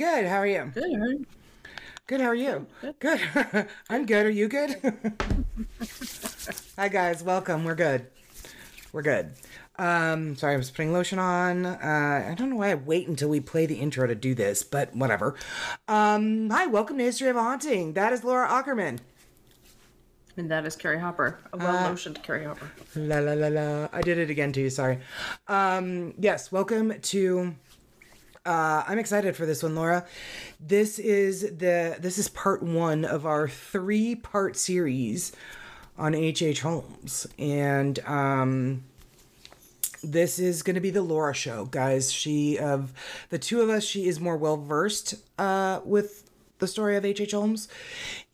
How you? I'm good. How are you? Good. all right. Good. How are you? Good. I'm good. Are you good? Hi guys. Welcome. We're good. We're good. Um, sorry, I was putting lotion on. Uh, I don't know why I wait until we play the intro to do this, but whatever. Um, hi, welcome to History of a Haunting. That is Laura Ackerman. And that is Carrie Hopper. A well lotioned Carrie Hopper. La la la la. I did it again to you, Sorry. Um, yes, welcome to. Uh, I'm excited for this one, Laura. This is the this is part one of our three part series on H. H. Holmes, and um, this is going to be the Laura show, guys. She of the two of us, she is more well versed uh, with the story of H. H. Holmes,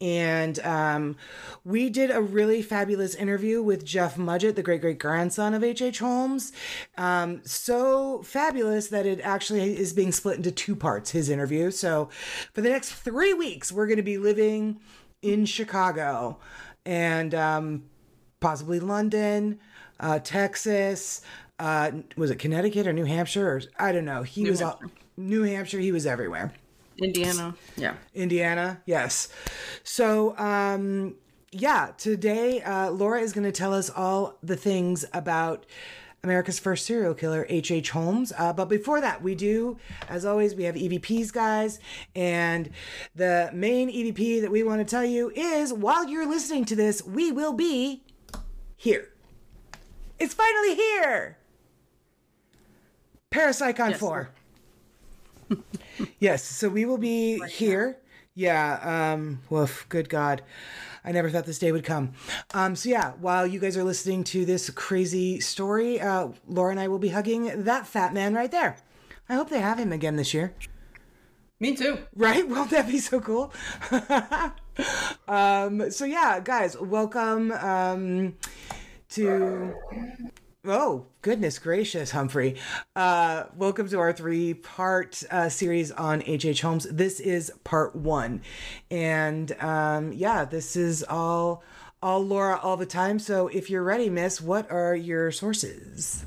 and um, we did a really fabulous interview with Jeff Mudgett, the great great grandson of H. H. Holmes. Um, so fabulous that it actually is being split into two parts. His interview. So for the next three weeks, we're going to be living in Chicago, and um, possibly London, uh, Texas. Uh, was it Connecticut or New Hampshire? Or, I don't know. He was all, New Hampshire. He was everywhere. Indiana. Yeah. Indiana, yes. So, um, yeah, today uh, Laura is going to tell us all the things about America's first serial killer, H.H. H. Holmes. Uh, but before that, we do, as always, we have EVPs, guys. And the main EVP that we want to tell you is while you're listening to this, we will be here. It's finally here. Parapsychon Yes. 4. Yes, so we will be here. Yeah, um, woof, good God. I never thought this day would come. Um, so yeah, while you guys are listening to this crazy story, uh, Laura and I will be hugging that fat man right there. I hope they have him again this year. Me too. Right? Won't that be so cool? um, so yeah, guys, welcome um, to. Oh goodness gracious, Humphrey! Uh, welcome to our three-part uh, series on H.H. Holmes. This is part one, and um, yeah, this is all all Laura all the time. So if you're ready, Miss, what are your sources?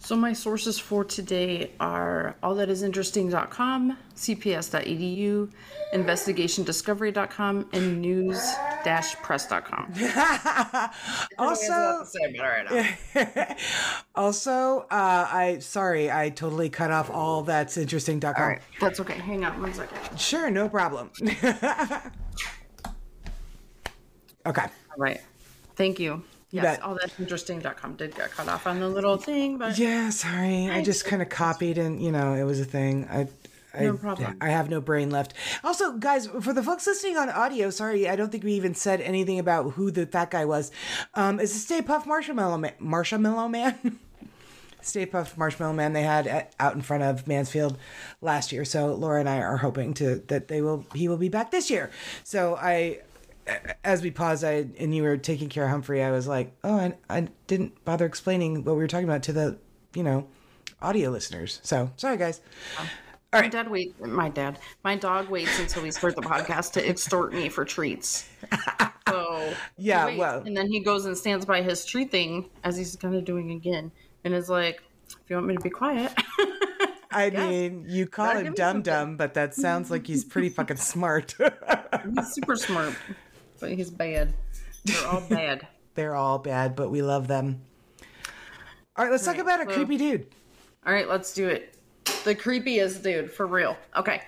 So my sources for today are allthatisinteresting.com, cps.edu, investigationdiscovery.com, and news-press.com. Also, also, uh, I sorry, I totally cut off all that's interesting.com. All right, that's okay. Hang on one second. Sure, no problem. okay. All right. Thank you. Yes, bet. allthat'sinteresting.com did get cut off on the little thing, but Yeah, sorry. I just kind of copied and, you know, it was a thing. I I, No problem. I have no brain left. Also, guys, for the folks listening on audio, sorry, I don't think we even said anything about who the fat guy was. Um, is the Stay Puft Marshmallow Man? Marshmallow Man? Stay Puft Marshmallow Man they had at, out in front of Mansfield last year. So Laura and I are hoping to that they will he will be back this year. So I as we paused, I and you were taking care of Humphrey, I was like, oh, I, I didn't bother explaining what we were talking about to the, you know, audio listeners. So sorry, guys. My dad wait my dad my dog waits until we start the podcast to extort me for treats so Yeah, waits, well- and then he goes and stands by his treat thing as he's kind of doing again and is like if you want me to be quiet I mean, you call him give me Dum. Dum, but that sounds like he's pretty fucking smart. he's super smart but he's bad they're all bad They're all bad, but we love them. All right, let's talk Right, about a so- creepy dude. all right let's do it the creepiest dude for real okay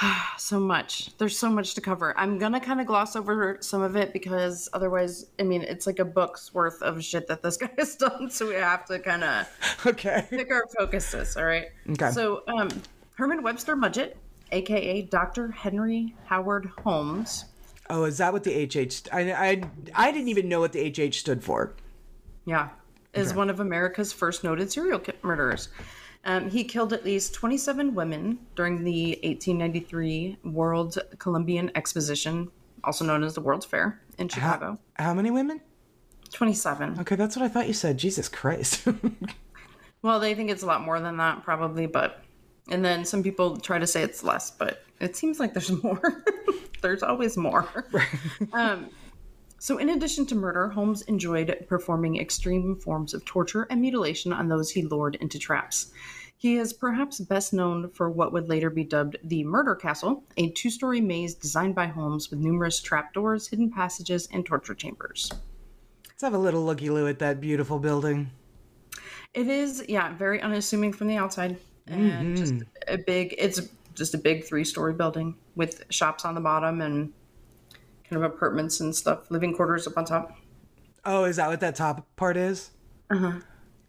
so much there's so much to cover i'm gonna kind of gloss over some of it because otherwise i mean it's like a book's worth of shit that this guy has done so we have to kind of Okay. pick our focuses all right Okay. so um herman webster mudgett aka dr henry howard holmes Oh, is that what the HH? I, I, I didn't even know what the HH stood for. Yeah, is one of America's first noted serial murderers. Um, he killed at least 27 women during the 1893 World Columbian Exposition, also known as the World's Fair in Chicago. How many women? 27. Okay, that's what I thought you said. Jesus Christ. Well, they think it's a lot more than that, probably, but. And then some people try to say it's less, but it seems like there's more. there's always more. um, so, in addition to murder, Holmes enjoyed performing extreme forms of torture and mutilation on those he lured into traps. He is perhaps best known for what would later be dubbed the Murder Castle, a two story maze designed by Holmes with numerous trapdoors, hidden passages, and torture chambers. Let's have a little looky loo at that beautiful building. It is, yeah, very unassuming from the outside. And just mm-hmm. a big, it's just a big three story building with shops on the bottom and kind of apartments and stuff, living quarters up on top. Oh, is that what that top part is? Uh huh.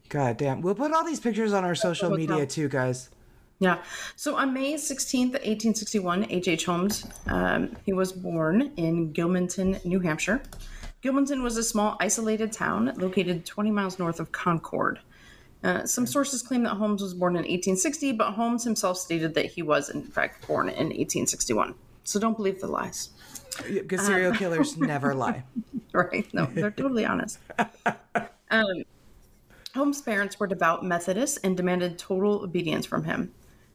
God damn. We'll put all these pictures on our social media too, guys. Yeah. So on May 16th, 1861, H.H. Holmes, um, he was born in Gilmanton, New Hampshire. Gilmanton was a small, isolated town located 20 miles north of Concord. Uh, some sources claim that Holmes was born in 1860, but Holmes himself stated that he was, in fact, born in 1861. So don't believe the lies. Because serial killers never lie. Right? No, they're totally honest. Um, Holmes' parents were devout Methodists and demanded total obedience from him.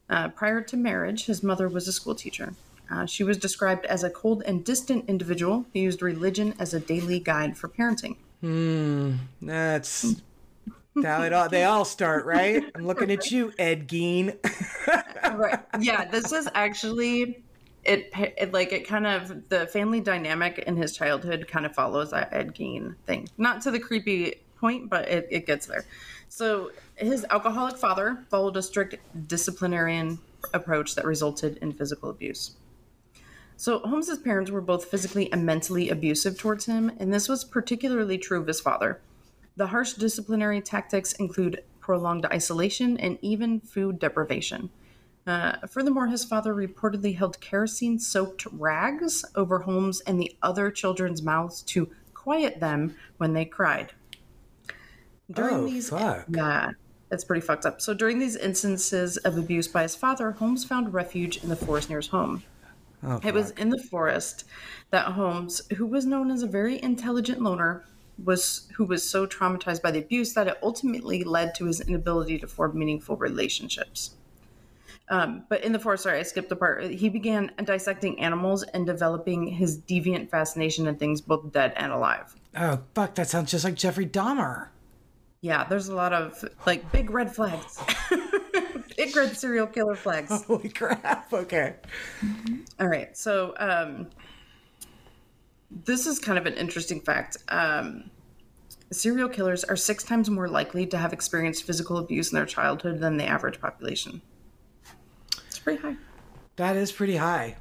Uh, prior to marriage, his mother was a school teacher. Uh, she was described as a cold and distant individual who used religion as a daily guide for parenting. Hmm, that's how it all, they all start, right? I'm looking at you, Ed Gein. right. Yeah, this is actually it, it. Like it kind of the family dynamic in his childhood kind of follows that Ed Gein thing. Not to the creepy point, but it, it gets there. So his alcoholic father followed a strict disciplinarian approach that resulted in physical abuse. So Holmes's parents were both physically and mentally abusive towards him, and this was particularly true of his father. The harsh disciplinary tactics include prolonged isolation and even food deprivation. Uh, furthermore, his father reportedly held kerosene soaked rags over Holmes and the other children's mouths to quiet them when they cried. During Oh, these, fuck. yeah, that's pretty fucked up. So during these instances of abuse by his father, Holmes found refuge in the forest near his home. Oh, It was in the forest that Holmes, who was known as a very intelligent loner, was who was so traumatized by the abuse that it ultimately led to his inability to form meaningful relationships. Um, but in the forest, sorry, I skipped the part. He began dissecting animals and developing his deviant fascination in things both dead and alive. oh, fuck, that sounds just like Jeffrey Dahmer. Yeah, there's a lot of like big red flags, big red serial killer flags. Holy crap. Okay. All right. So um, this is kind of an interesting fact. Um, serial killers are six times more likely to have experienced physical abuse in their childhood than the average population. It's pretty high. That is pretty high.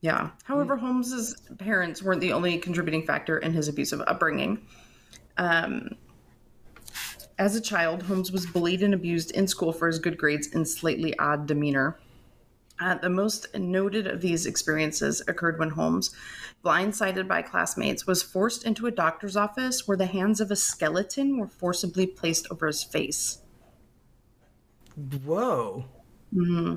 Yeah. However, Holmes's parents weren't the only contributing factor in his abusive upbringing. Um, as a child, Holmes was bullied and abused in school for his good grades and slightly odd demeanor. Uh, the most noted of these experiences occurred when Holmes, blindsided by classmates, was forced into a doctor's office where the hands of a skeleton were forcibly placed over his face. Whoa. Mm-hmm.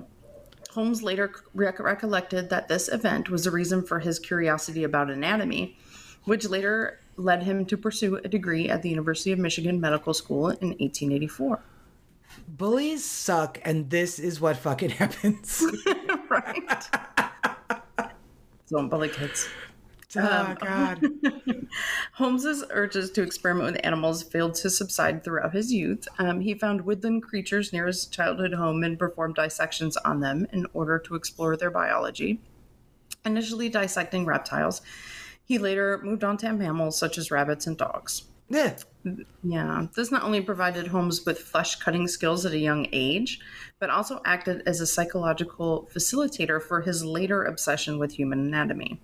Holmes later rec- recollected that this event was the reason for his curiosity about anatomy, which later led him to pursue a degree at the University of Michigan Medical School in 1884. Bullies suck, and this is what fucking happens. right? Don't bully kids. Oh, God. Holmes's urges to experiment with animals failed to subside throughout his youth. Um, he found woodland creatures near his childhood home and performed dissections on them in order to explore their biology. Initially dissecting reptiles, he later moved on to mammals such as rabbits and dogs. Yeah. Yeah, this not only provided Holmes with flesh cutting skills at a young age, but also acted as a psychological facilitator for his later obsession with human anatomy.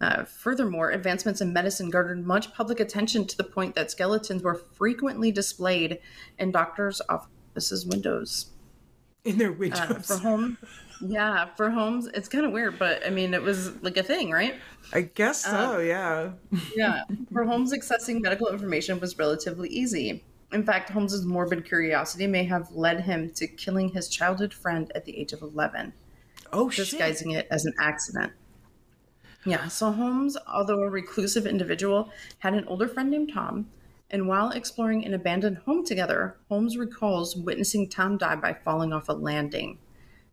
Uh, furthermore, advancements in medicine garnered much public attention to the point that skeletons were frequently displayed in doctors' offices' windows. In their Uh, windows. for Holmes, yeah, for homes, it's kind of weird, but I mean, it was like a thing, right? I guess so, yeah. Yeah. For Holmes, accessing medical information was relatively easy. In fact, Holmes's morbid curiosity may have led him to killing his childhood friend at the age of 11, Oh, shit. disguising it as an accident. Yeah, so Holmes, although a reclusive individual, had an older friend named Tom, and while exploring an abandoned home together, Holmes recalls witnessing Tom die by falling off a landing.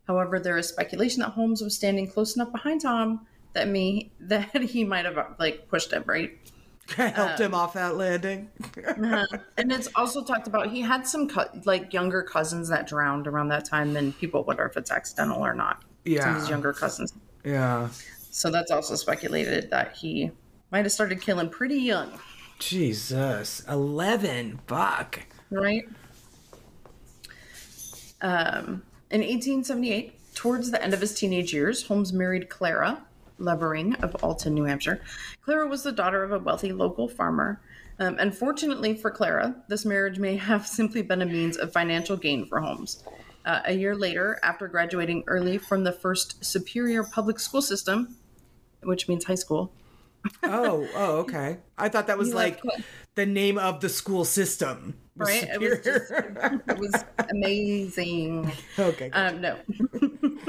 However, there is speculation that Holmes was standing close enough behind Tom that me that he might have like pushed him, right? helped him off that landing. Uh-huh. and it's also talked about he had some co- like younger cousins that drowned around that time, and people wonder if it's accidental or not. Some Yeah. of his younger cousins. yeah. So that's also speculated that he might have started killing pretty young, Jesus. 11. Fuck. right? Um, in 1878, towards the end of his teenage years, Holmes married Clara Lovering of Alton, New Hampshire. Clara was the daughter of a wealthy local farmer. Um, unfortunately for Clara, this marriage may have simply been a means of financial gain for Holmes. Uh, a year later, after graduating early from the first Superior Public School System, which means high school, Oh, oh, okay. I thought that was like the name of the school system. right? It was, just, it was amazing. okay. good. Um, no.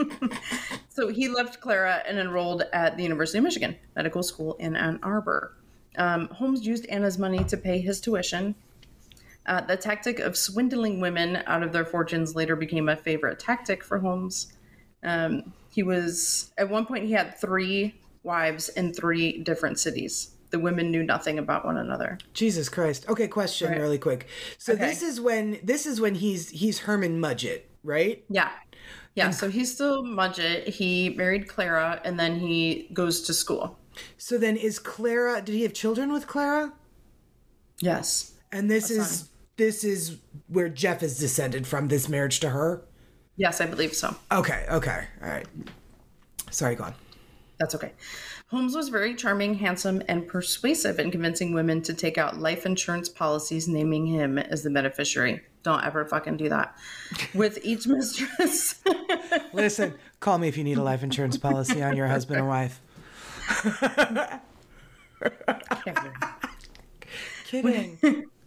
so he left Clara and enrolled at the University of Michigan Medical School in Ann Arbor. Um, Holmes used Anna's money to pay his tuition. Uh, the tactic of swindling women out of their fortunes later became a favorite tactic for Holmes. Um, he was, at one point, he had three wives in three different cities. The women knew nothing about one another. Jesus Christ. Okay, question Right. really quick. So Okay. this is when this is when he's he's Herman Mudgett, right? Yeah. Yeah. So he's still Mudgett. He married Clara and then he goes to school. So then is Clara did he have children with Clara? Yes. And this is this is where Jeff is descended from this marriage to her? Yes, I believe so. Okay, okay. All right. Sorry, go on. That's okay. Holmes was very charming, handsome, and persuasive in convincing women to take out life insurance policies naming him as the beneficiary. Don't ever fucking do that. With each mistress. Listen, call me if you need a life insurance policy on your husband or wife. Kidding.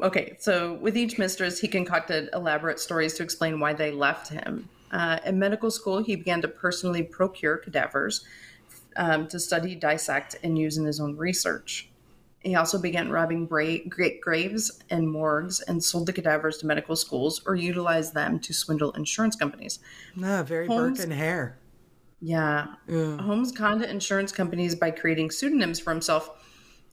Okay, so with each mistress, he concocted elaborate stories to explain why they left him. Uh, in medical school, he began to personally procure cadavers um, to study, dissect, and use in his own research. He also began robbing bra- great graves and morgues and sold the cadavers to medical schools or utilized them to swindle insurance companies. Ah, very Holmes- Burke and Hare. Yeah. Holmes conned insurance companies by creating pseudonyms for himself,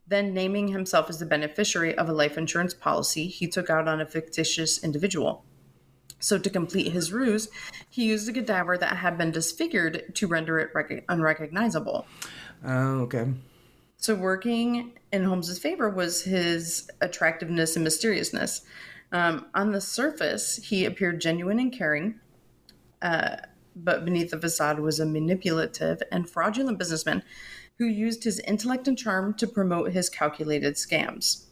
then naming himself as the beneficiary of a life insurance policy he took out on a fictitious individual. So, to complete his ruse, he used a cadaver that had been disfigured to render it rec- unrecognizable. Oh, okay. So, working in Holmes's favor was his attractiveness and mysteriousness. Um, on the surface, he appeared genuine and caring, uh, but beneath the facade was a manipulative and fraudulent businessman who used his intellect and charm to promote his calculated scams.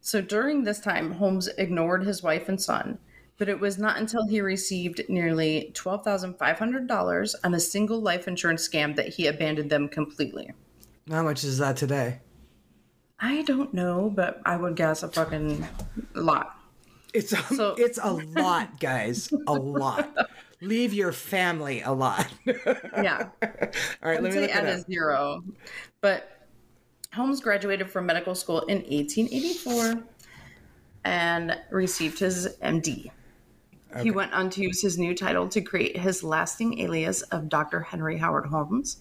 So, during this time, Holmes ignored his wife and son. But it was not until he received nearly $12,500 on a single life insurance scam that he abandoned them completely. How much is that today? I don't know, but I would guess a fucking lot. It's a, So- it's a lot, guys. A lot. Leave your family a lot. Yeah. All right, I'd let me say look at a zero. But Holmes graduated from medical school in 1884 and received his MD. He went on to use his new title to create his lasting alias of Dr. Henry Howard Holmes.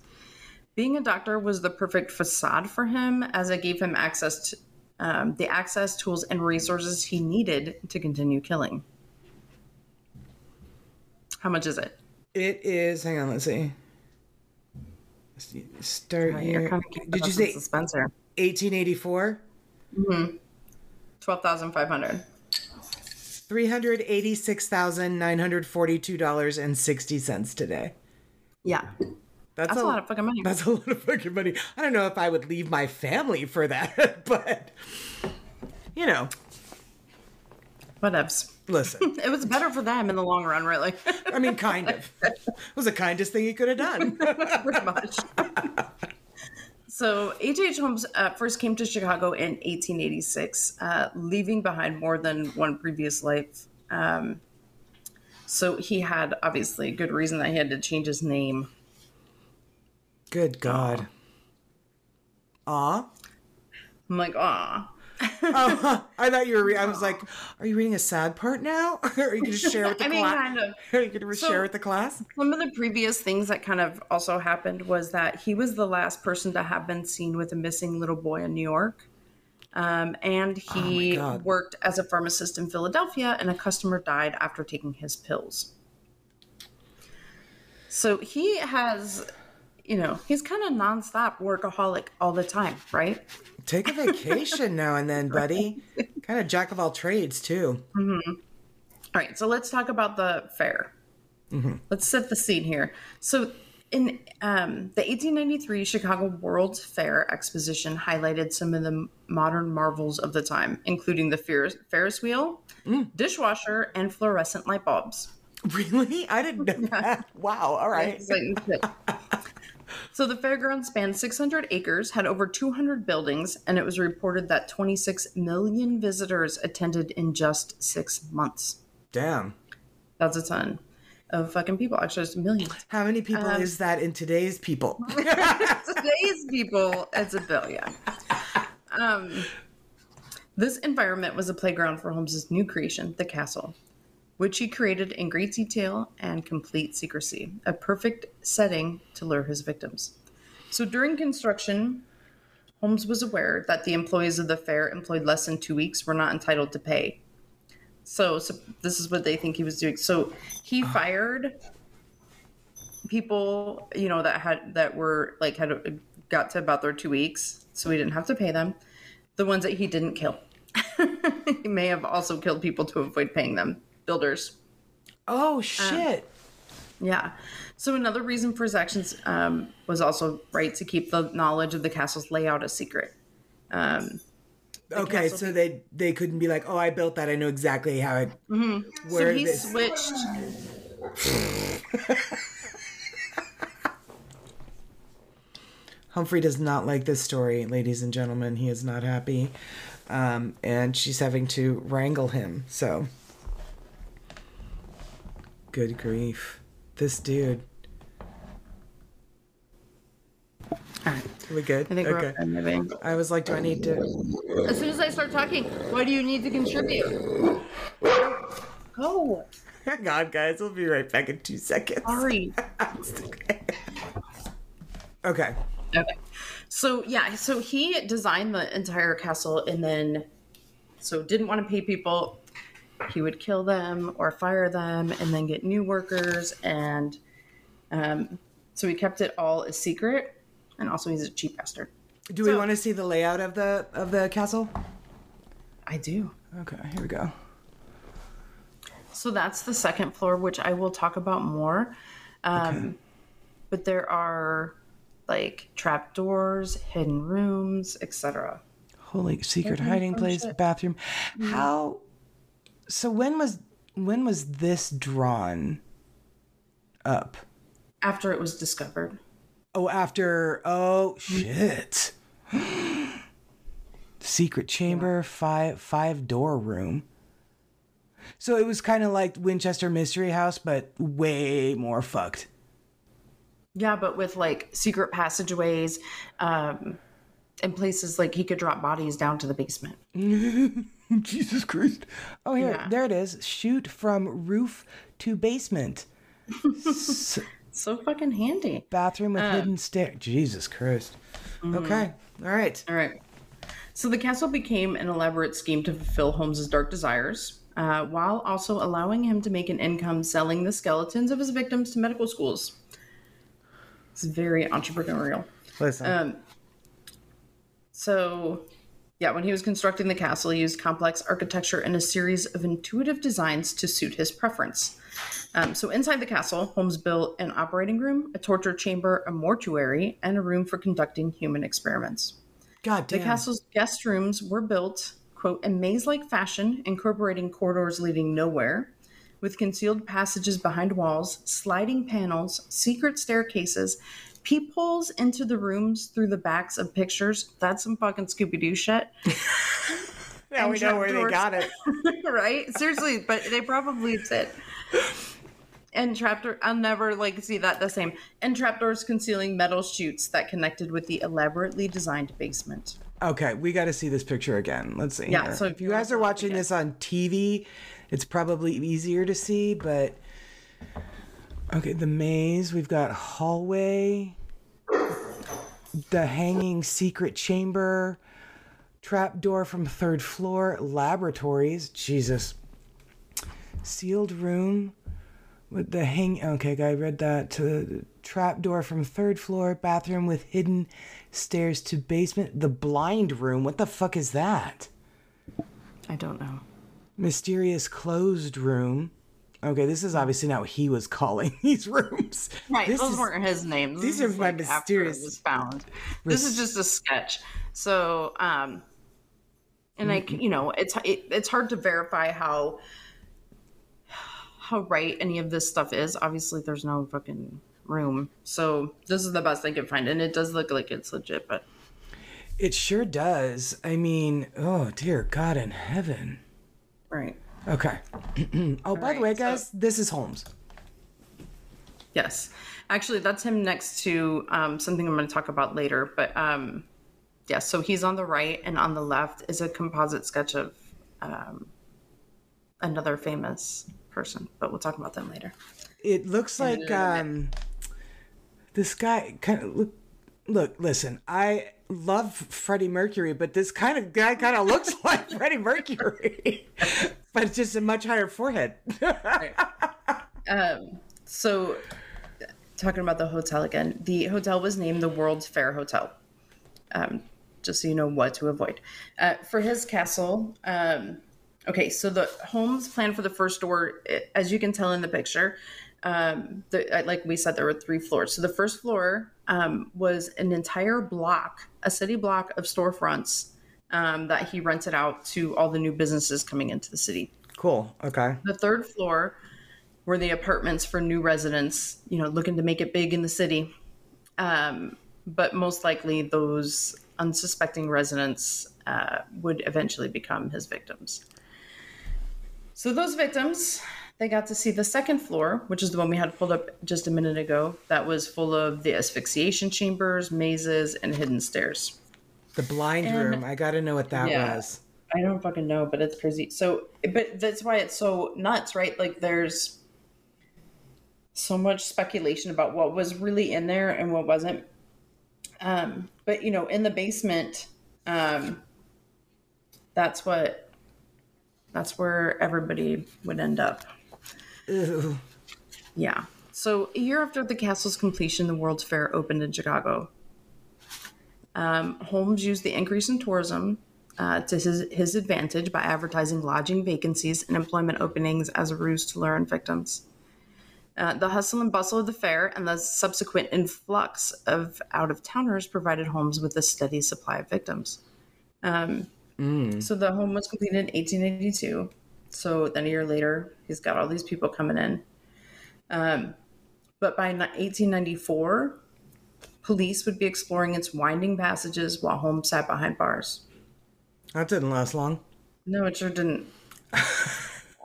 Being a doctor was the perfect facade for him as it gave him access to um, the access, tools, and resources he needed to continue killing. How much is it? It is. Hang on. Let's see. Let's see, Start here. kind of Did you say suspense here? 1884? Twelve thousand five hundred. Three hundred eighty-six thousand nine hundred forty-two dollars and sixty cents today. Yeah, That's, that's a lot of fucking money. That's a lot of fucking money. I don't know if I would leave my family for that, but you know, Whatevs. listen. It was better for them in the long run, really. I mean, kind of. It was the kindest thing he could have done. Pretty much. So H.H. Holmes uh, first came to Chicago in 1886, uh, leaving behind more than one previous life. Um, so he had obviously a good reason that he had to change his name. Good God. Aw. I'm like, ah. Oh, I thought you were. Re- I was like, "Are you reading a sad part now? are you going to share with the I mean, class? kind of. Are you going to So- share with the class?" Some of the previous things that kind of also happened was that he was the last person to have been seen with a missing little boy in New York. Um, and he God. worked as a pharmacist in Philadelphia, and a customer died after taking his pills. So he has, you know, he's kind of nonstop workaholic all the time, right? Take a vacation now and then, buddy. kind of jack of all trades too. Mm-hmm. All right, so let's talk about the fair. Mm-hmm. Let's set the scene here. So, in um, the 1893 Chicago World's Fair exposition, highlighted some of the modern marvels of the time, including the Ferris, Ferris wheel, mm. dishwasher, and fluorescent light bulbs. Really? I didn't know that. Wow. All right. So the fairground spanned 600 acres, had over 200 buildings, and it was reported that 26 million visitors attended in just six months. Damn. That's a ton of fucking people. Actually, it's millions. How many people Um, is that in today's people? Today's people, it's a billion. Um, this environment was a playground for Holmes's new creation, the castle, which he created in great detail and complete secrecy, a perfect setting to lure his victims. So during construction, Holmes was aware that the employees of the fair employed less than two weeks were not entitled to pay. So, so this is what they think he was doing. So he ah. fired people, you know, that had that were like had got to about their two weeks, so he didn't have to pay them. The ones that he didn't kill, he may have also killed people to avoid paying them. Builders, oh shit. yeah. So another reason for his actions um, was also right to keep the knowledge of the castle's layout a secret. Um, okay, so they they couldn't be like, oh, I built that. I know exactly how it. so Where he this. switched. Humphrey does not like this story, ladies and gentlemen. He is not happy, um, and she's having to wrangle him. So, good grief, this dude. All right, Are we good? I think okay. we're moving. I was like, do I need to? As soon as I start talking, what do you need to contribute? Go. Hang on, guys. We'll be right back in two seconds. Sorry. okay. Okay. So yeah, so he designed the entire castle and then so didn't want to pay people. He would kill them or fire them and then get new workers and um so he kept it all a secret and also he's a cheap bastard. Do we So- want to see the layout of the of the castle? I do. Okay, here we go. So that's the second floor, which I will talk about more. Um, But there are like trapdoors, hidden rooms, etc. Holy secret Okay, hiding place, shit. bathroom. How? So when was when was this drawn up? After it was discovered. Oh, after. Oh shit. Secret chamber, five five door room. So it was kind of like Winchester Mystery House, but way more fucked. Yeah, but with like secret passageways, um, and places like he could drop bodies down to the basement. Jesus Christ. Oh, here, Yeah. there it is. Chute from roof to basement. S- So fucking handy. bathroom with hidden stair. Jesus Christ. Okay. All right. All right. So the castle became an elaborate scheme to fulfill Holmes's dark desires, uh, while also allowing him to make an income selling the skeletons of his victims to medical schools. It's very entrepreneurial. Listen. Um, so, yeah, when he was constructing the castle, he used complex architecture and a series of intuitive designs to suit his preference. Um, so, inside the castle, Holmes built an operating room, a torture chamber, a mortuary, and a room for conducting human experiments. God damn. The castle's guest rooms were built, quote, in maze like fashion, incorporating corridors leading nowhere, with concealed passages behind walls, sliding panels, secret staircases, peepholes into the rooms through the backs of pictures. That's some fucking Scooby Doo shit, now we know where they got it. right? Seriously, but they probably did. And trapdoor, I'll never like see that the same. And trapdoors concealing metal chutes that connected with the elaborately designed basement. Okay, we got to see this picture again. Let's see. Yeah, here. so if you guys are watching this on TV, it's probably easier to see, but okay, the maze, we've got hallway, the hanging secret chamber, Trap door from third floor. Laboratories. Jesus. Sealed room with the hang. Okay, I read that. To trap door from third floor. Bathroom with hidden stairs to basement. The blind room. What the fuck is that? I don't know. Mysterious closed room. Okay, this is obviously not what he was calling these rooms. Right, This those is- weren't his names. these This are my like, mysterious- was found. This is just a sketch. So, um, and like Mm-hmm. you know, it's it, it's hard to verify how how right any of this stuff is. Obviously, there's no fucking room. So this is the best I can find, and it does look like it's legit. But It sure does. I mean, oh dear God in heaven. right, Okay. oh, by the right, way, so- guys, this is Holmes. yes, actually, that's him next to um, something I'm going to talk about later. But um, yeah, so he's on the right, and on the left is a composite sketch of um, another famous person. But we'll talk about them later. It looks like um, this guy kind of look. Look, listen. I love Freddie Mercury, but this kind of guy kind of looks like Freddie Mercury, but it's just a much higher forehead. Um, so, talking about the hotel again, the hotel was named the World's Fair Hotel. Um, just so you know what to avoid. Uh, for his castle, um, okay, so the homes plan for the first door, as you can tell in the picture, um, the, uh, like we said, there were three floors. So the first floor um, was an entire block, a city block of storefronts um, that he rented out to all the new businesses coming into the city. cool. Okay. The third floor were the apartments for new residents, you know, looking to make it big in the city. Um, but most likely, those unsuspecting residents uh, would eventually become his victims. So, those victims, they got to see the second floor, which is the one we had pulled up just a minute ago, that was full of the asphyxiation chambers, mazes, and hidden stairs. The blind And- room. I got to know what that Yeah. was. I don't fucking know, but it's crazy. So, but that's why it's so nuts, right? Like, there's so much speculation about what was really in there and what wasn't. Um, but you know, in the basement, um, that's what that's where everybody would end up. Ew. Yeah. So a year after the castle's completion, the World's Fair opened in Chicago. Um, Holmes used the increase in tourism uh, to his, his advantage by advertising lodging vacancies and employment openings as a ruse to lure in victims. Uh, the hustle and bustle of the fair and the subsequent influx of out of towners provided Holmes with a steady supply of victims. Um, So the home was completed in 1882. So then a year later, he's got all these people coming in. Um, but by 1894, police would be exploring its winding passages while Holmes sat behind bars. That didn't last long. No, it sure didn't.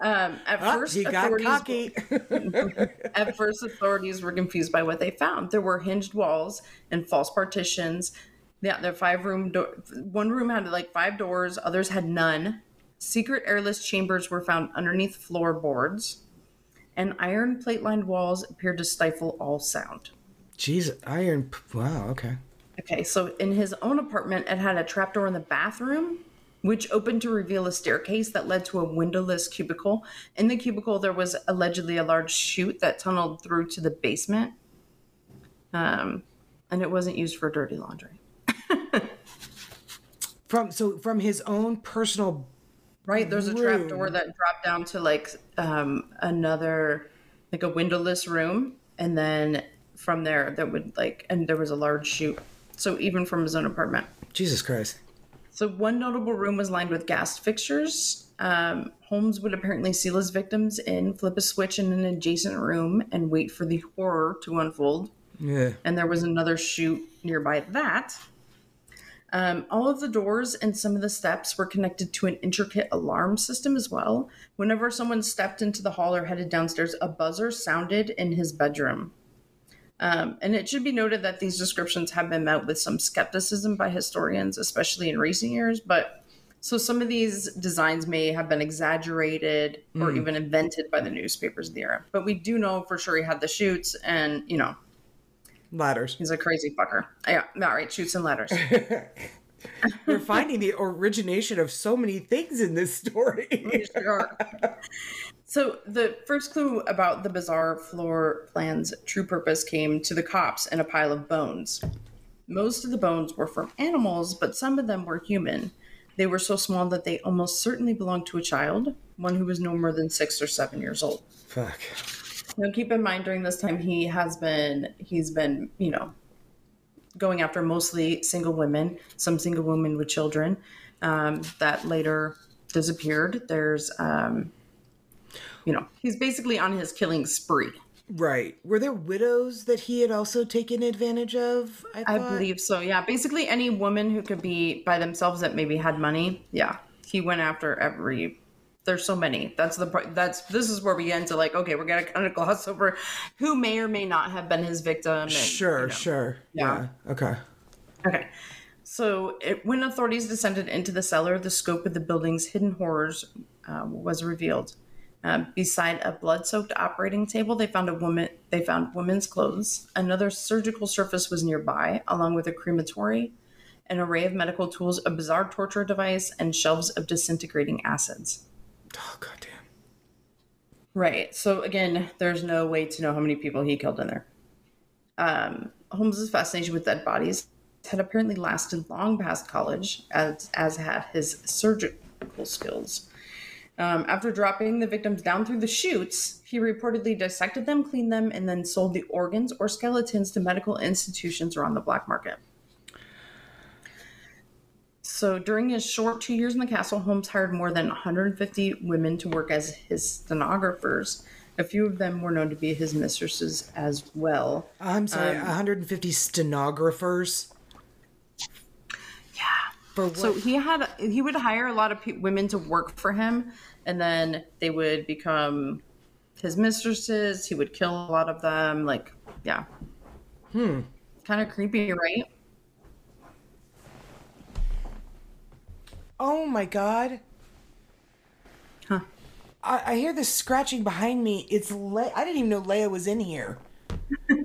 Um, at Ah, first, authorities, cocky. at first, authorities were confused by what they found. There were hinged walls and false partitions. Yeah, their five room door. One room had like five doors. Others had none. Secret airless chambers were found underneath floorboards, and iron plate lined walls appeared to stifle all sound. Jeez, iron. Wow. Okay. Okay, so in his own apartment, it had a trapdoor in the bathroom, which opened to reveal a staircase that led to a windowless cubicle. In the cubicle, there was allegedly a large chute that tunneled through to the basement, um, and it wasn't used for dirty laundry. From so from his own personal. Right, there's a Room. trapdoor that dropped down to like um, another, like a windowless room, and then from there, that would like, and there was a large chute. So even from his own apartment. Jesus Christ. So one notable room was lined with gas fixtures. Um, Holmes would apparently seal his victims in, flip a switch in an adjacent room, and wait for the horror to unfold. Yeah. And there was another chute nearby that. Um, all of the doors and some of the steps were connected to an intricate alarm system as well. Whenever someone stepped into the hall or headed downstairs, a buzzer sounded in his bedroom. Um, and it should be noted that these descriptions have been met with some skepticism by historians, especially in recent years. But so some of these designs may have been exaggerated or even invented by the newspapers of the era. But we do know for sure he had the chutes, and you know Ladders. he's a crazy fucker. Yeah, all right, chutes and ladders. we're finding the origination of so many things in this story. Sure. So the first clue about the bizarre floor plan's true purpose came to the cops in a pile of bones. Most of the bones were from animals, but some of them were human. They were so small that they almost certainly belonged to a child, one who was no more than six or seven years old. Fuck. Now keep in mind during this time he has been he's been, you know, going after mostly single women, some single women with children, um, that later disappeared. There's um you know, he's basically on his killing spree. Right. Were there widows that he had also taken advantage of? I, I believe so. Yeah, basically any woman who could be by themselves that maybe had money. Yeah, he went after every. There's so many. That's the part. That's this is where we get into like, okay, we're gonna kind of gloss over who may or may not have been his victim. And, Sure, you know. sure. Yeah. yeah. Okay. Okay. So, it, when authorities descended into the cellar, the scope of the building's hidden horrors uh, was revealed. Uh, beside a blood-soaked operating table, they found a woman. They found women's clothes. Another surgical surface was nearby, along with a crematory, an array of medical tools, a bizarre torture device, and shelves of disintegrating acids. Oh goddamn. Right. So again, there's no way to know how many people he killed in there. Um, Holmes's fascination with dead bodies had apparently lasted long past college, as as had his surgical skills. Um, after dropping the victims down through the chutes, he reportedly dissected them, cleaned them, and then sold the organs or skeletons to medical institutions or on the black market. So during his short two years in the castle, Holmes hired more than 150 women to work as his stenographers. A few of them were known to be his mistresses as well. I'm sorry. Um, 150 stenographers. Yeah. For what? So he had he would hire a lot of pe- women to work for him, and then they would become his mistresses. He would kill a lot of them. Like, yeah. Hmm. Kind of creepy, right? oh my god. Huh. I, I hear this scratching behind me. It's Le- I didn't even know Leia was in here.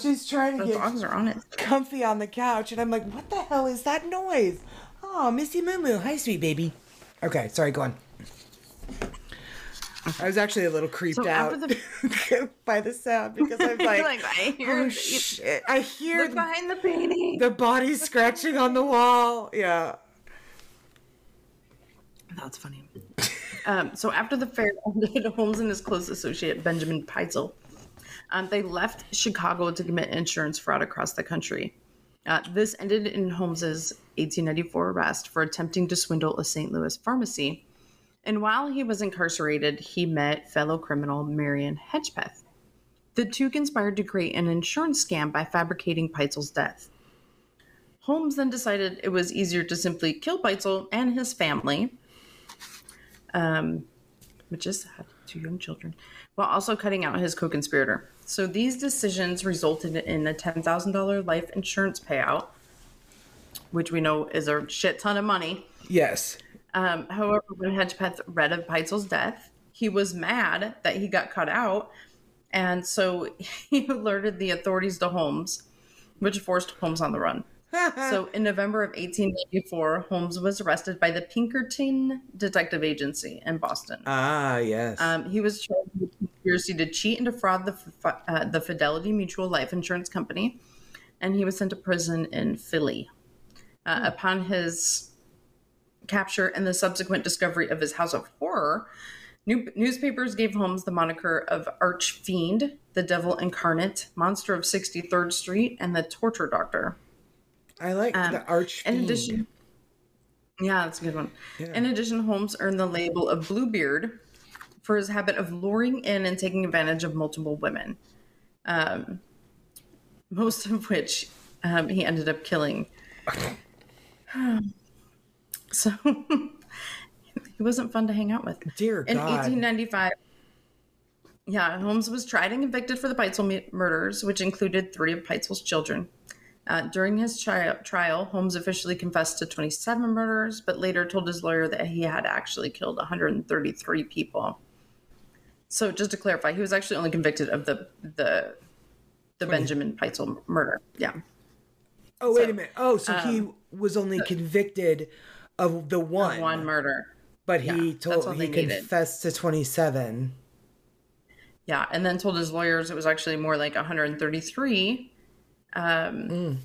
She's trying to The get dogs are on it. comfy on the couch, and I'm like, what the hell is that noise? Oh, Missy Moo Moo. Hi, sweet baby. Okay, sorry, go on. I was actually a little creeped So out the- by the sound because I was like, like I hear oh the- shit. I hear look behind the painting. the body scratching on the wall. Yeah. That's funny. Um, so after the fair ended, Holmes and his close associate Benjamin Pitezel, um, they left Chicago to commit insurance fraud across the country. Uh, this ended in Holmes's 1894 arrest for attempting to swindle a St. Louis pharmacy. And while he was incarcerated, he met fellow criminal Marion Hedgepeth. The two conspired to create an insurance scam by fabricating Pitezel's death. Holmes then decided it was easier to simply kill Pitezel and his family um, which is sad, two young children, while also cutting out his co-conspirator. So these decisions resulted in a ten thousand dollar life insurance payout, which we know is a shit ton of money. Yes. Um, however, when Hedgepeth read of Pitezel's death, he was mad that he got cut out, and so he alerted the authorities to Holmes, which forced Holmes on the run. So in November of 1894, Holmes was arrested by the Pinkerton Detective Agency in Boston. ah, yes. Um, he was charged with conspiracy to cheat and defraud the uh, the Fidelity Mutual Life Insurance Company, and he was sent to prison in Philly. Uh, Upon his capture and the subsequent discovery of his house of horror, new- newspapers gave Holmes the moniker of Arch Fiend, the Devil Incarnate, Monster of 63rd Street, and the Torture Doctor. I like the arch. um, In addition, yeah, that's a good one. In addition, Holmes earned the label of Bluebeard for his habit of luring in and taking advantage of multiple women, um, most of which um, he ended up killing. so he wasn't fun to hang out with. Dear God. In 1895, yeah, Holmes was tried and convicted for the Pitezel murders, which included three of Pitezel's children. Uh, during his tri- trial, Holmes officially confessed to 27 murders, but later told his lawyer that he had actually killed 133 people. So, just to clarify, he was actually only convicted of the the the Benjamin Pitezel murder. Yeah. Oh wait So, a minute. Oh, so he was only convicted of the one, One murder. but he yeah, that's told he they needed. confessed to twenty seven. Yeah, and then told his lawyers it was actually more like 133. Um,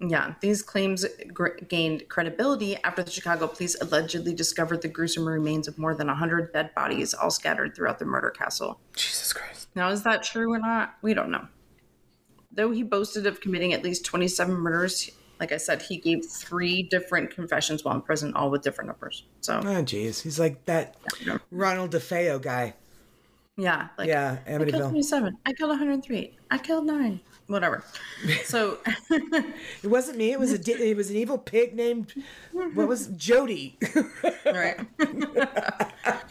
Yeah, these claims gr- gained credibility after the Chicago police allegedly discovered the gruesome remains of more than 100 dead bodies all scattered throughout the murder castle. Jesus Christ. Now, is that true or not? We don't know. Though he boasted of committing at least 27 murders, like I said, he gave three different confessions while in prison, all with different numbers. So, Oh jeez, he's like that Ronald DeFeo guy. yeah, like Yeah, I killed Amityville. 27. I killed 103. I killed nine. Whatever. So, It wasn't me. It was a it was an evil pig named what was Jody. right.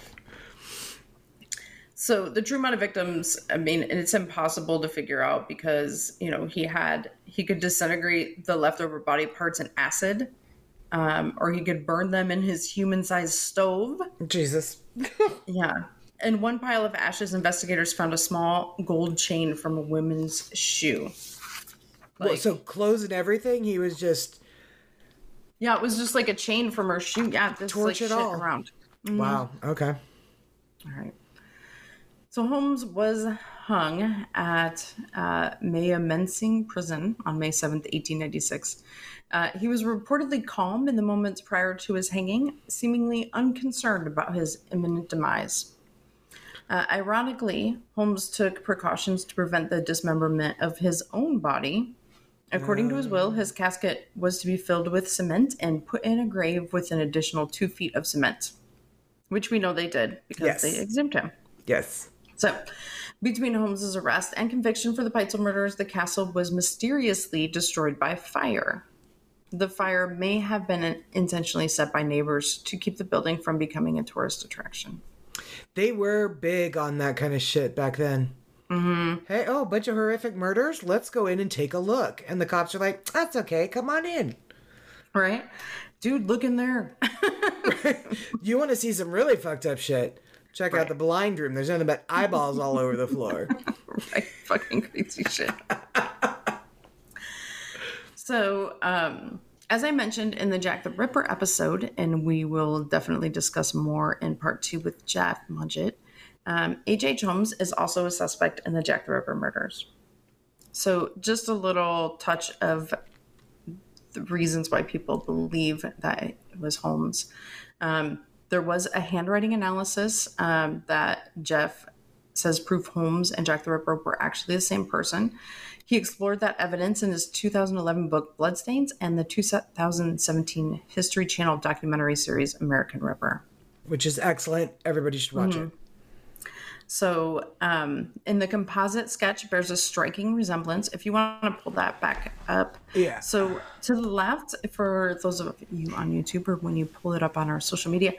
so the true amount of victims, I mean, it's impossible to figure out because you know he had he could disintegrate the leftover body parts in acid, um, or he could burn them in his human-sized stove. Jesus. Yeah. In one pile of ashes, investigators found a small gold chain from a woman's shoe. Well, so clothes and everything. He was just Yeah, it was just like a chain from her shoe. Yeah, this Torch like it all. around. wow. Okay. All right. So Holmes was hung at uh, Moyamensing Prison on May 7th, 1896. Uh, he was reportedly calm in the moments prior to his hanging, seemingly unconcerned about his imminent demise. Uh, ironically, Holmes took precautions to prevent the dismemberment of his own body. According to his will, his casket was to be filled with cement and put in a grave with an additional two feet of cement, which we know they did because Yes. they exhumed him. Yes. So, between Holmes's arrest and conviction for the Pitezel murders, the castle was mysteriously destroyed by fire. The fire may have been intentionally set by neighbors to keep the building from becoming a tourist attraction. They were big on that kind of shit back then. Mm-hmm. Hey, oh, bunch of horrific murders. Let's go in and take a look. And the cops are like, "That's okay. Come on in. Right? Dude, look in there. You want to see some really fucked up shit? Check out the blind room. There's nothing but eyeballs all over the floor. right? Fucking crazy shit. so, um, as I mentioned in the Jack the Ripper episode, and we will definitely discuss more in part two with Jeff Mudgett, um, H.H. Holmes is also a suspect in the Jack the Ripper murders. So, just a little touch of the reasons why people believe that it was Holmes. Um, there was a handwriting analysis um, that Jeff says proof Holmes and Jack the Ripper were actually the same person. He explored that evidence in his 2011 book Bloodstains and the 2017 History Channel documentary series American Ripper. which is excellent. Everybody should watch it. So, um, in the composite sketch, bears a striking resemblance. If you want to pull that back up, Yeah. So to the left, for those of you on YouTube or when you pull it up on our social media,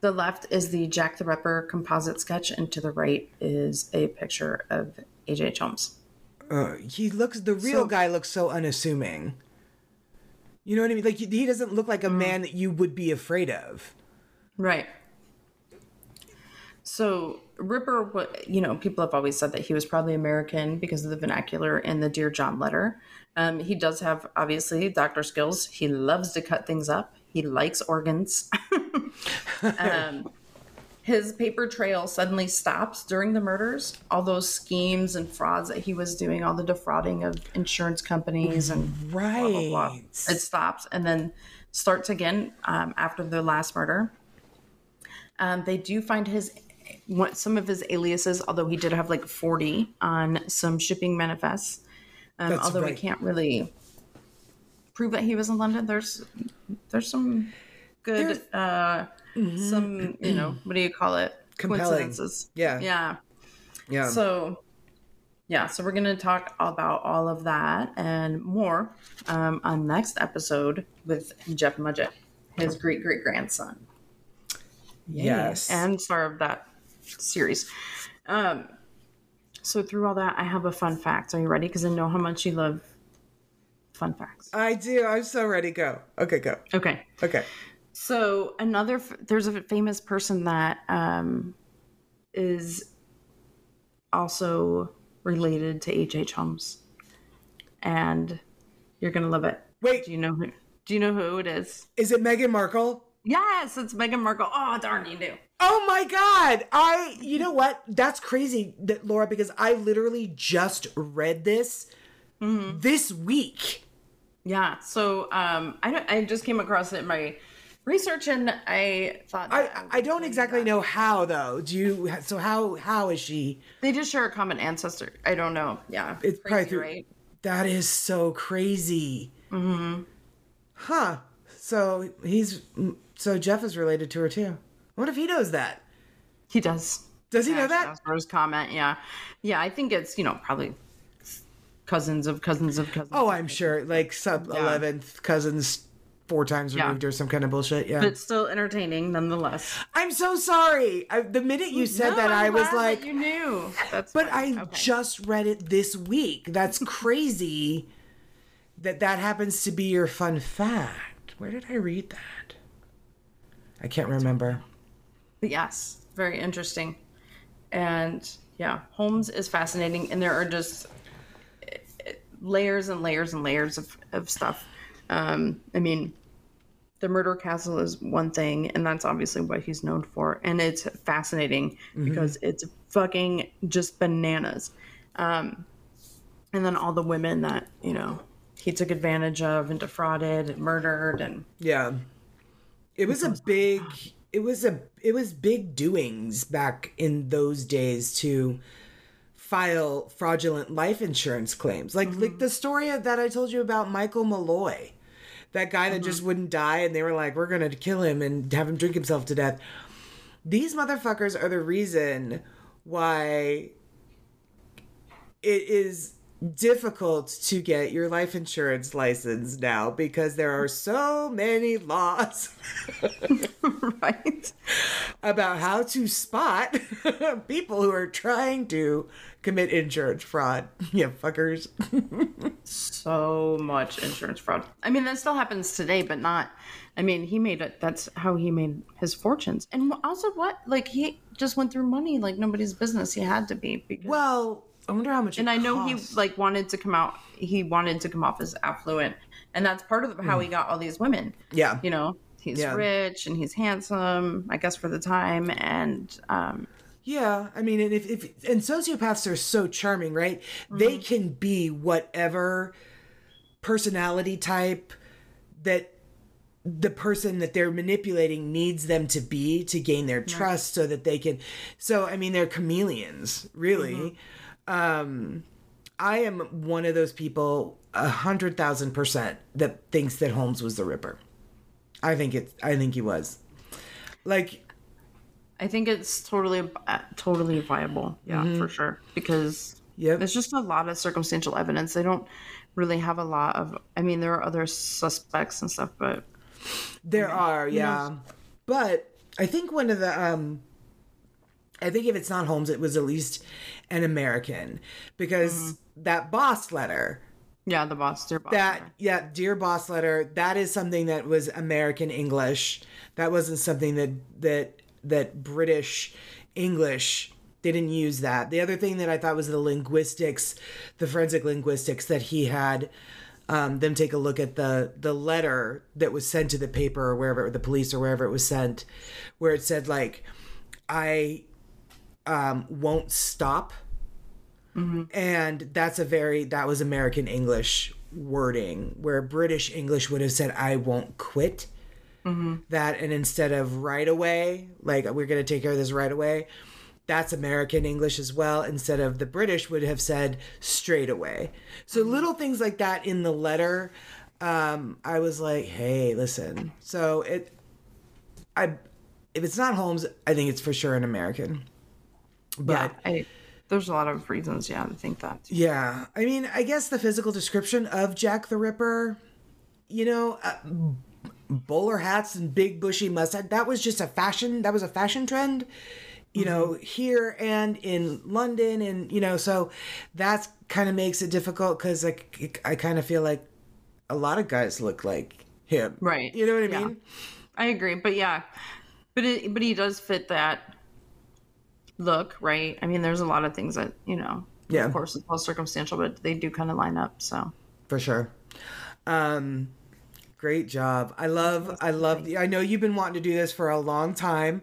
the left is the Jack the Ripper composite sketch, and to the right is a picture of H.H. Holmes. Uh, he looks. The real So- guy looks so unassuming. You know what I mean? Like he he doesn't look like a man that you would be afraid of. Right. So Ripper, you know, people have always said that he was probably American because of the vernacular in the Dear John letter. Um, he does have obviously doctor skills. He loves to cut things up. He likes organs. um, his paper trail suddenly stops during the murders. All those schemes and frauds that he was doing, all the defrauding of insurance companies and Right. blah, blah, blah. It stops and then starts again um, after the last murder. Um, they do find his what some of his aliases, although he did have like forty on some shipping manifests. Um, although we can't really prove that he was in London. There's there's some good uh, some you know what do you call it Compelling. coincidences. Yeah. yeah. Yeah. So, yeah, so we're going to talk about all of that and more um, on next episode with Jeff Mudgett, his great great grandson. yes. And star of that series. Um, so, through all that, I have a fun fact. Are you ready? Because I know how much you love fun facts. I do. I'm so ready. Go. Okay. Go. Okay. Okay. So another, there's a famous person that um, is also related to H.H. Holmes, and You're gonna love it. Wait, Do you know who? Do you know who it is? is it Meghan Markle? Yes, it's Meghan Markle. Oh darn, you knew. Oh my god! I you know what? That's crazy, that Laura, because I literally just read this this week. Yeah. So um, I don't, I just came across it in my research, and I thought I I don't exactly know how though. Do you? So how how is she? they just share a common ancestor. I don't know. Yeah, It's probably Crazy, through- right. That is so crazy. Mm-hmm. Huh. So he's so Jeff is related to her too. What if he knows that? He does. Does he know Ash that? Asper's comment. Yeah, yeah. I think it's you know probably cousins of cousins of cousins. Oh, I'm sure. Like sub eleventh cousins, four times Yeah. removed or some kind of bullshit. Yeah. but still entertaining nonetheless. I'm so sorry. I, the minute you said No, that, I'm I was like, you knew. That's but fine. I Okay. just read it this week. That's crazy. that that happens to be your fun fact. Where did I read that? I can't remember. But yes, very interesting. And yeah, Holmes is fascinating, and there are just eh, eh, layers and layers and layers of, of stuff. Um, I mean, the murder castle is one thing, and that's obviously what he's known for, and it's fascinating because it's fucking just bananas. Um, and then all the women that you know he took advantage of and defrauded and murdered and Yeah. It was a big it was a it was big doings back in those days to file fraudulent life insurance claims. Like like the story that I told you about Michael Malloy. That guy that just mm-hmm. wouldn't die and they were like we're going to kill him and have him drink himself to death. These motherfuckers are the reason why it is difficult to get your life insurance license now because there are so many laws right. about how to spot people who are trying to commit insurance fraud. Yeah, fuckers. So much insurance fraud. I mean, that still happens today, but not. I mean, he made it. That's how he made his fortunes. And also, what? Like, he just went through money like nobody's business. He had to be. Because, Well, I wonder how much. and I know he like wanted to come out. He wanted to come off as affluent, and that's part of how he got all these women. Yeah. You know, he's Yeah. rich and he's handsome. I guess for the time, and um, Yeah, I mean, and if, if and sociopaths are so charming, right? They Mm-hmm. can be whatever personality type that the person that they're manipulating needs them to be to gain their trust, so that they can. So, I mean, they're chameleons, really. Mm-hmm. Um, I am one of those people, a hundred thousand percent, that thinks that Holmes was the Ripper. I think it. I think he was. Like I think it's totally, uh, totally viable. Yeah, for sure. Because Yep. there's just a lot of circumstantial evidence. They don't really have a lot of. I mean, there are other suspects and stuff, but There are, yeah. But I think one of the um I think if it's not Holmes, it was at least an American. Because that boss letter, yeah, the boss, their boss. that yeah, dear boss letter, that is something that was American English. That wasn't something that that that British English didn't use that. The other thing that I thought was the linguistics, the forensic linguistics that he had um, them take a look at the the letter that was sent to the paper or wherever the police or wherever it was sent, where it said like, "I um, won't stop," and that's a very that was American English wording, where British English would have said, "I won't quit." That and instead of right away, like we're gonna take care of this right away, that's American English as well. Instead of the British would have said straight away. So little things like that in the letter, um, I was like, hey, listen. So it, I, if it's not Holmes, I think it's for sure an American. But yeah, I, there's a lot of reasons. Yeah, to think that. yeah, I mean, I guess the physical description of Jack the Ripper, you know, uh, bowler hats and big bushy mustache, that was just a fashion, that was a fashion trend, you know, here and in London. And, you know, so that's kind of makes it difficult because like I kind of feel like a lot of guys look like him. Right. You know what I Yeah. mean? I agree, but yeah, but it, but he does fit that look, right? I mean, there's a lot of things that you know. Yeah. Of course, it's all circumstantial, but they do kind of line up. So For sure. Um, great job. I love, I love, I know you've been wanting to do this for a long time.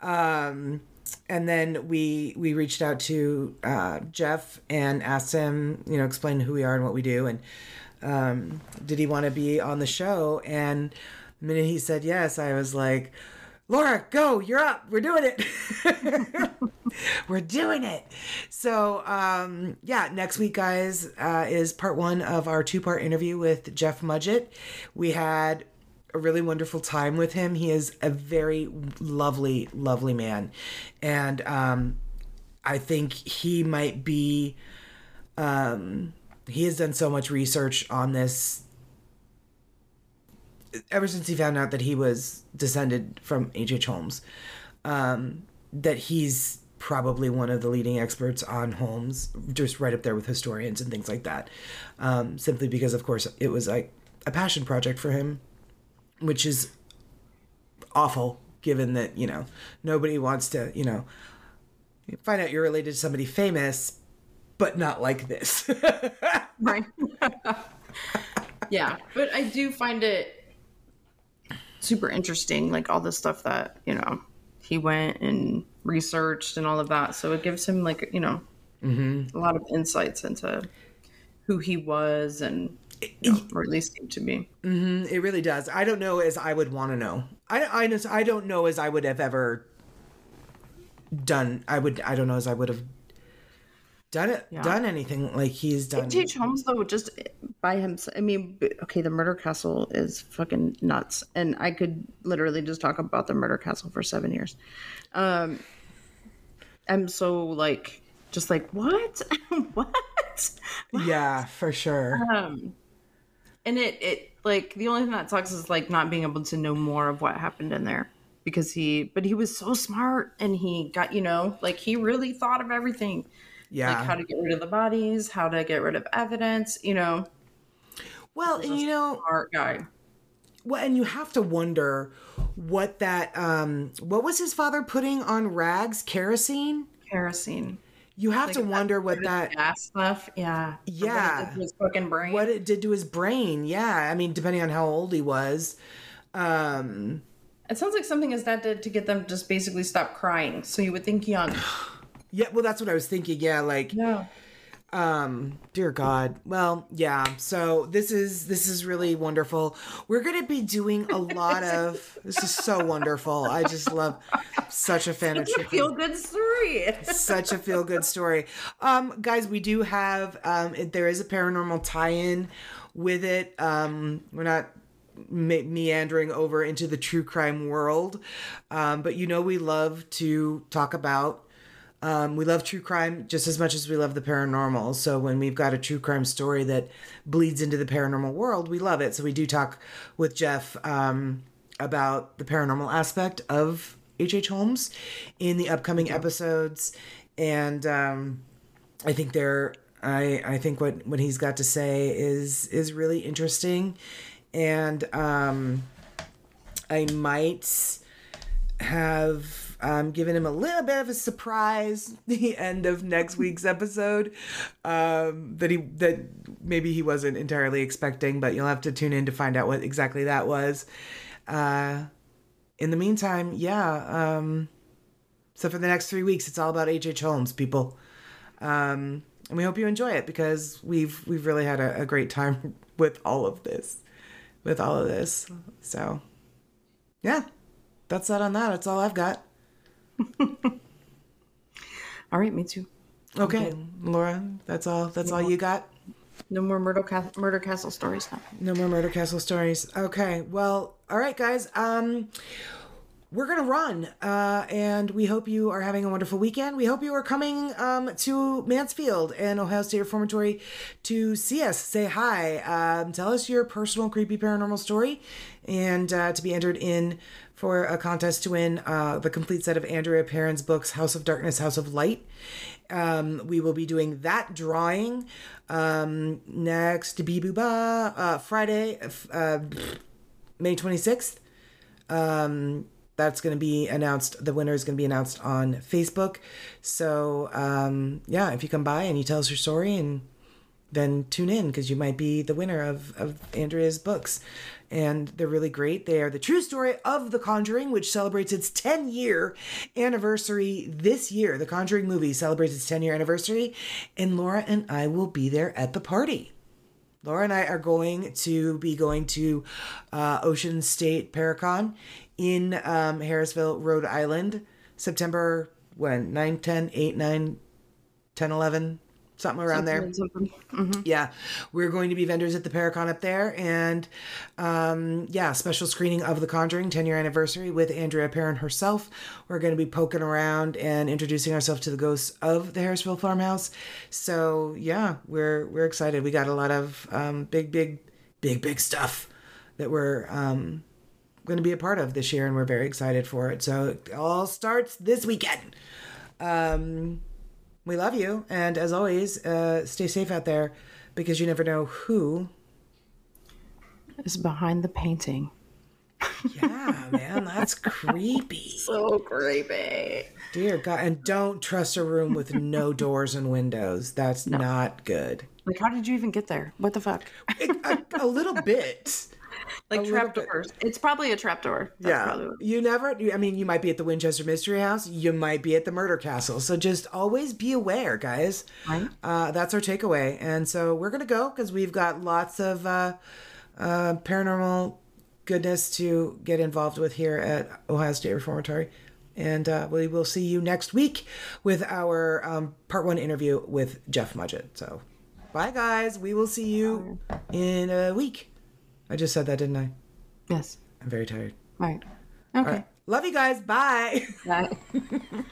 Um, and then we we reached out to uh, Jeff and asked him, you know, explain who we are and what we do, and um, did he want to be on the show? And the minute he said yes, I was like, Laura, go, you're up. We're doing it. We're doing it. So, um, yeah, next week, guys, uh, is part one of our two part interview with Jeff Mudgett. We had a really wonderful time with him. He is a very lovely, lovely man. And um, I think he might be, um, he has done so much research on this ever since he found out that he was descended from H.H. Holmes, um, that he's probably one of the leading experts on Holmes, just right up there with historians and things like that. Um, simply because, of course, it was like a passion project for him, which is awful given that, you know, nobody wants to, you know, find out you're related to somebody famous, but not like this. right. yeah. But I do find it super interesting, like all the stuff that, you know, he went and researched and all of that. So it gives him like, you know, mm-hmm. a lot of insights into who he was and you know, or at least seemed to be. Mm-hmm. It really does. I don't know as I would want to know. I, I, just, I don't know as I would have ever done. I would, I don't know as I would have done it yeah. done anything like he's done. H.H. Holmes though, just by himself. I mean, okay, the Murder Castle is fucking nuts, and I could literally just talk about the Murder Castle for seven years. Um, I'm so like, just like what, what? what? Yeah, for sure. Um, and it it like the only thing that sucks is like not being able to know more of what happened in there because he but he was so smart and he got you know like he really thought of everything yeah. Like how to get rid of the bodies, how to get rid of evidence, you know. Well, and you know, smart guy. Well, and you have to wonder what that um what was his father putting on rags? Kerosene? Kerosene. You have like to wonder what that gas stuff, yeah, yeah, what his fucking brain, what it did to his brain, yeah. I mean, depending on how old he was, um, it sounds like something his dad did to get them just basically stop crying. So you would think young. Yeah, well, that's what I was thinking. Yeah, like, yeah. Um, dear God. Well, yeah. So this is this is really wonderful. We're gonna be doing a lot of. This is so wonderful. I just love such a fan such of a feel good story. such a feel good story. Um, guys, we do have um, it, there is a paranormal tie-in with it. Um, we're not me- meandering over into the true crime world, um, but you know we love to talk about um, we love true crime just as much as we love the paranormal. So when we've got a true crime story that bleeds into the paranormal world, we love it. So we do talk with Jeff um, about the paranormal aspect of H.H. H. Holmes in the upcoming episodes, and um, I think they're I I think what what he's got to say is is really interesting, and um, I might have um, giving him a little bit of a surprise the end of next week's episode um, that he that maybe he wasn't entirely expecting, but you'll have to tune in to find out what exactly that was. Uh, in the meantime, yeah. Um, so for the next three weeks, it's all about H.H. Holmes, people, um, and we hope you enjoy it because we've we've really had a, a great time with all of this, with all of this. So, yeah, that's that on that. That's all I've got. All right, me too. Okay, okay, Laura, that's all. That's no all you got. No more murder, ca- murder castle stories now. No more murder castle stories. Okay, well, all right, guys. Um, we're gonna run, uh, and we hope you are having a wonderful weekend. We hope you are coming um, to Mansfield and Ohio State Reformatory to see us, say hi, um, tell us your personal creepy paranormal story, and uh, to be entered in for a contest to win uh, the complete set of Andrea Perron's books, House of Darkness, House of Light. Um, we will be doing that drawing um, next Bibuba uh, Friday, uh, May 26th. Um, that's going to be announced. The winner is going to be announced on Facebook. So, um, yeah, if you come by and you tell us your story and then tune in because you might be the winner of, of Andrea's books. And they're really great. They are the true story of The Conjuring, which celebrates its 10 year anniversary this year. The Conjuring movie celebrates its 10 year anniversary, and Laura and I will be there at the party. Laura and I are going to be going to uh, Ocean State Paracon in um, Harrisville, Rhode Island, September when 9, 10, 8, 9, 10, 11, something around there. Yeah, we're going to be vendors at the Paracon up there, and um, yeah, special screening of The Conjuring 10 year anniversary with Andrea Perron herself. We're going to be poking around and introducing ourselves to the ghosts of the Harrisville farmhouse. So yeah, we're we're excited. We got a lot of um, big, big, big, big stuff that we're um, going to be a part of this year, and we're very excited for it. So it all starts this weekend. Um, we love you, and as always, uh, stay safe out there because you never know who. Is behind the painting. Yeah, man, that's creepy. So creepy. Dear God, and don't trust a room with no doors and windows. That's not good. Like, how did you even get there? What the fuck? a, a little bit. Like trapdoors. It's probably a trapdoor. That's yeah, probably you never. I mean, you might be at the Winchester Mystery House. You might be at the Murder Castle. So just always be aware, guys. Right. Uh, that's our takeaway. And so we're gonna go because we've got lots of uh, uh, paranormal goodness to get involved with here at Ohio State Reformatory. And uh, we will see you next week with our um, part one interview with Jeff Mudgett. So, bye, guys. We will see you in a week. I just said that, didn't I? Yes. I'm very tired. Right. Okay. Love you guys. Bye. Bye.